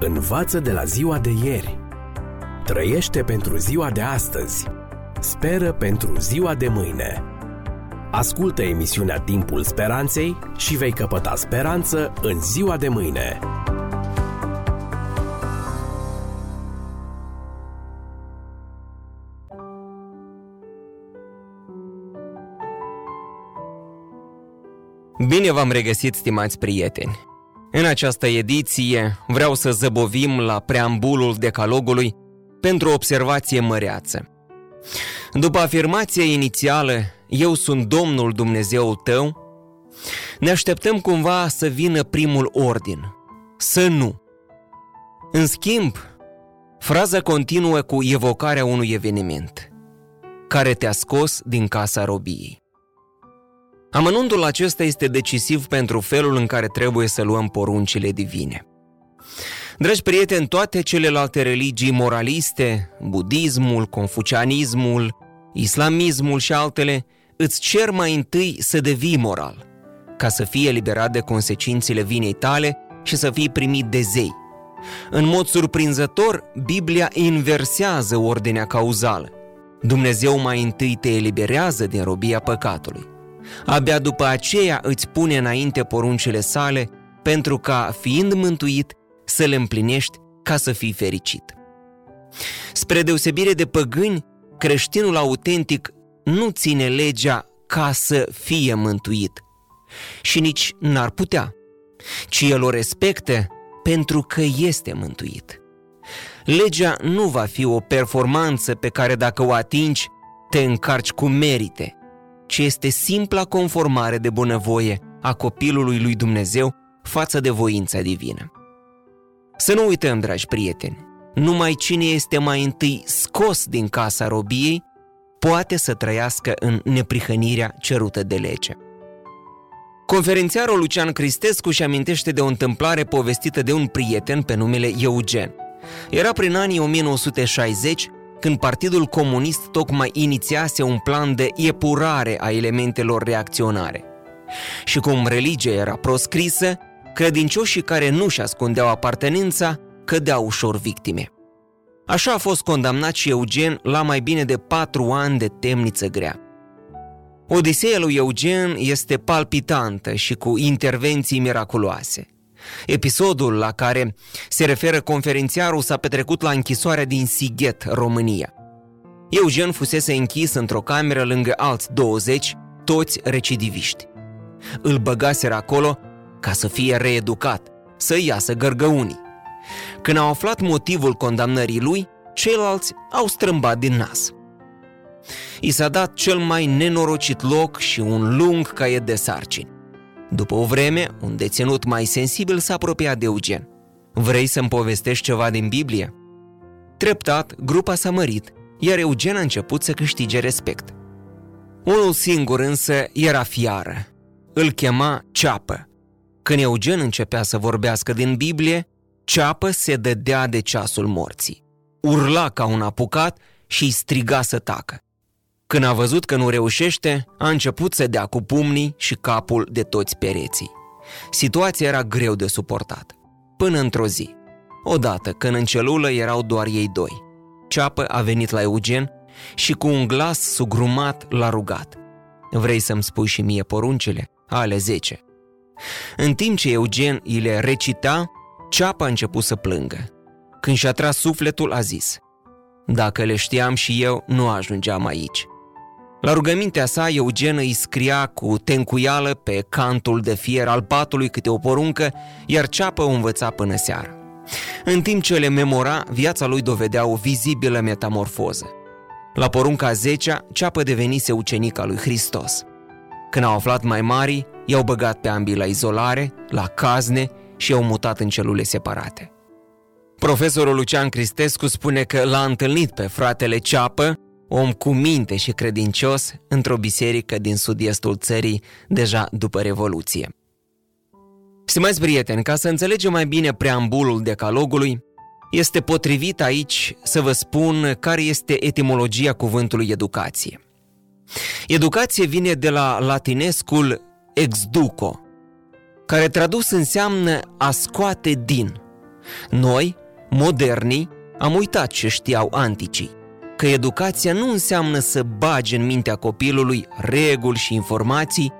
Învață de la ziua de ieri. Trăiește pentru ziua de astăzi. Speră pentru ziua de mâine. Ascultă emisiunea Timpul Speranței și vei căpăta speranță în ziua de mâine. Bine v-am regăsit, stimați prieteni! În această ediție vreau să zăbovim la preambulul decalogului pentru o observație măreață. După afirmația inițială, eu sunt Domnul Dumnezeul tău, ne așteptăm cumva să vină primul ordin, să nu. În schimb, fraza continuă cu evocarea unui eveniment, care te-a scos din casa robiei. Amănuntul acesta este decisiv pentru felul în care trebuie să luăm poruncile divine. Dragi prieteni, toate celelalte religii moraliste, budismul, confucianismul, islamismul și altele, îți cer mai întâi să devii moral, ca să fie eliberat de consecințele vinei tale și să fii primit de zei. În mod surprinzător, Biblia inversează ordinea cauzală. Dumnezeu mai întâi te eliberează din robia păcatului. Abia după aceea îți pune înainte poruncile sale pentru ca, fiind mântuit, să le împlinești ca să fii fericit. Spre deosebire de păgâni, creștinul autentic nu ține legea ca să fie mântuit și nici n-ar putea, ci el o respectă pentru că este mântuit. Legea nu va fi o performanță pe care dacă o atingi, te încarci cu merite, ci este simpla conformare de bunăvoie a copilului lui Dumnezeu față de voința divină. Să nu uităm, dragi prieteni, numai cine este mai întâi scos din casa robiei poate să trăiască în neprihănirea cerută de lege. Conferențiarul Lucian Cristescu și amintește de o întâmplare povestită de un prieten pe numele Eugen. Era prin anii 1960 când Partidul Comunist tocmai inițiase un plan de epurare a elementelor reacționare. Și cum religia era proscrisă, credincioșii care nu și ascundeau apartenența cădeau ușor victime. Așa a fost condamnat și Eugen la mai bine de patru ani de temniță grea. Odiseea lui Eugen este palpitantă și cu intervenții miraculoase – Episodul la care se referă conferențiarul s-a petrecut la închisoarea din Sighet, România. Eugen fusese închis într-o cameră lângă alți 20, toți recidiviști. Îl băgaseră acolo ca să fie reeducat, să iasă gărgăunii. Când au aflat motivul condamnării lui, ceilalți au strâmbat din nas. I s-a dat cel mai nenorocit loc și un lung caiet de sarcini. După o vreme, un deținut mai sensibil s-a apropiat de Eugen. Vrei să-mi povestești ceva din Biblie? Treptat, grupa s-a mărit, iar Eugen a început să câștige respect. Unul singur însă era fiară. Îl chema Ceapă. Când Eugen începea să vorbească din Biblie, Ceapă se dădea de ceasul morții. Urla ca un apucat și îi striga să tacă. Când a văzut că nu reușește, a început să dea cu pumnii și capul de toți pereții. Situația era greu de suportat. Până într-o zi. Odată, când în celulă erau doar ei doi. Ceapă a venit la Eugen și cu un glas sugrumat l-a rugat. Vrei să-mi spui și mie poruncile? Ale zece. În timp ce Eugen îi le recita, Ceapa a început să plângă. Când și-a tras sufletul, a zis Dacă le știam și eu, nu ajungeam aici. La rugămintea sa, Eugen îi scria cu tencuială pe cantul de fier al patului câte o poruncă, iar ceapă o învăța până seara. În timp ce le memora, viața lui dovedea o vizibilă metamorfoză. La porunca 10 ceapă devenise ucenica lui Hristos. Când au aflat mai mari, i-au băgat pe ambii la izolare, la cazne și i-au mutat în celule separate. Profesorul Lucian Cristescu spune că l-a întâlnit pe fratele Ceapă om cu minte și credincios într-o biserică din sud-estul țării deja după Revoluție. Stimați prieteni, ca să înțelegem mai bine preambulul decalogului, este potrivit aici să vă spun care este etimologia cuvântului educație. Educație vine de la latinescul exduco, care tradus înseamnă a scoate din, Noi, modernii, am uitat ce știau anticii, că educația nu înseamnă să bagi în mintea copilului reguli și informații,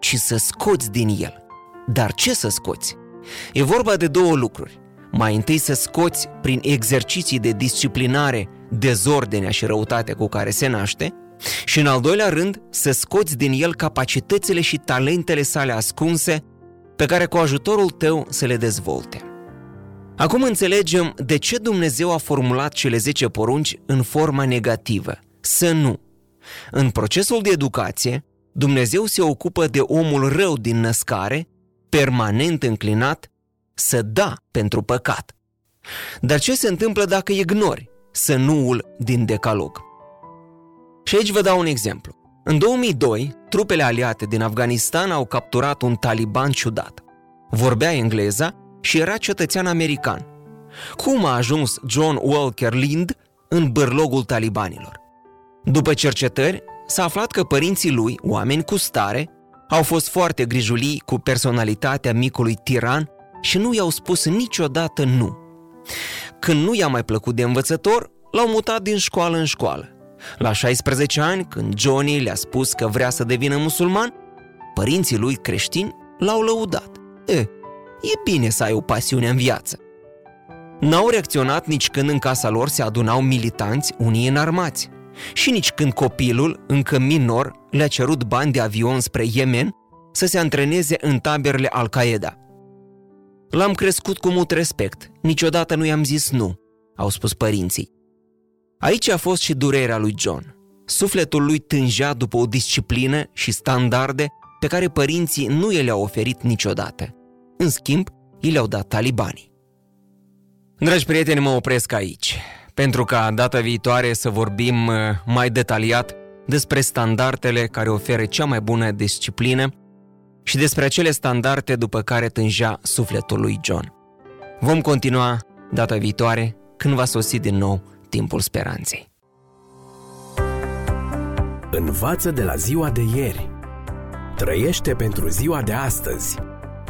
ci să scoți din el. Dar ce să scoți? E vorba de două lucruri. Mai întâi să scoți prin exerciții de disciplinare dezordenea și răutatea cu care se naște și în al doilea rând să scoți din el capacitățile și talentele sale ascunse pe care cu ajutorul tău să le dezvolte. Acum înțelegem de ce Dumnezeu a formulat cele 10 porunci în forma negativă, să nu. În procesul de educație, Dumnezeu se ocupă de omul rău din născare, permanent înclinat să da pentru păcat. Dar ce se întâmplă dacă ignori să nu-ul din decalog? Și aici vă dau un exemplu. În 2002, trupele aliate din Afganistan au capturat un taliban ciudat. Vorbea engleza și era cetățean american. Cum a ajuns John Walker Lind în bârlogul talibanilor? După cercetări, s-a aflat că părinții lui, oameni cu stare, au fost foarte grijulii cu personalitatea micului tiran și nu i-au spus niciodată nu. Când nu i-a mai plăcut de învățător, l-au mutat din școală în școală. La 16 ani, când Johnny le-a spus că vrea să devină musulman, părinții lui creștini l-au lăudat. E, e bine să ai o pasiune în viață. N-au reacționat nici când în casa lor se adunau militanți unii înarmați și nici când copilul, încă minor, le-a cerut bani de avion spre Yemen să se antreneze în taberele Al-Qaeda. L-am crescut cu mult respect, niciodată nu i-am zis nu, au spus părinții. Aici a fost și durerea lui John. Sufletul lui tângea după o disciplină și standarde pe care părinții nu i le-au oferit niciodată. În schimb, i le-au dat talibanii. Dragi prieteni, mă opresc aici, pentru ca data viitoare să vorbim uh, mai detaliat despre standardele care oferă cea mai bună disciplină și despre acele standarde după care tângea sufletul lui John. Vom continua data viitoare când va sosi din nou timpul speranței. Învață de la ziua de ieri. Trăiește pentru ziua de astăzi.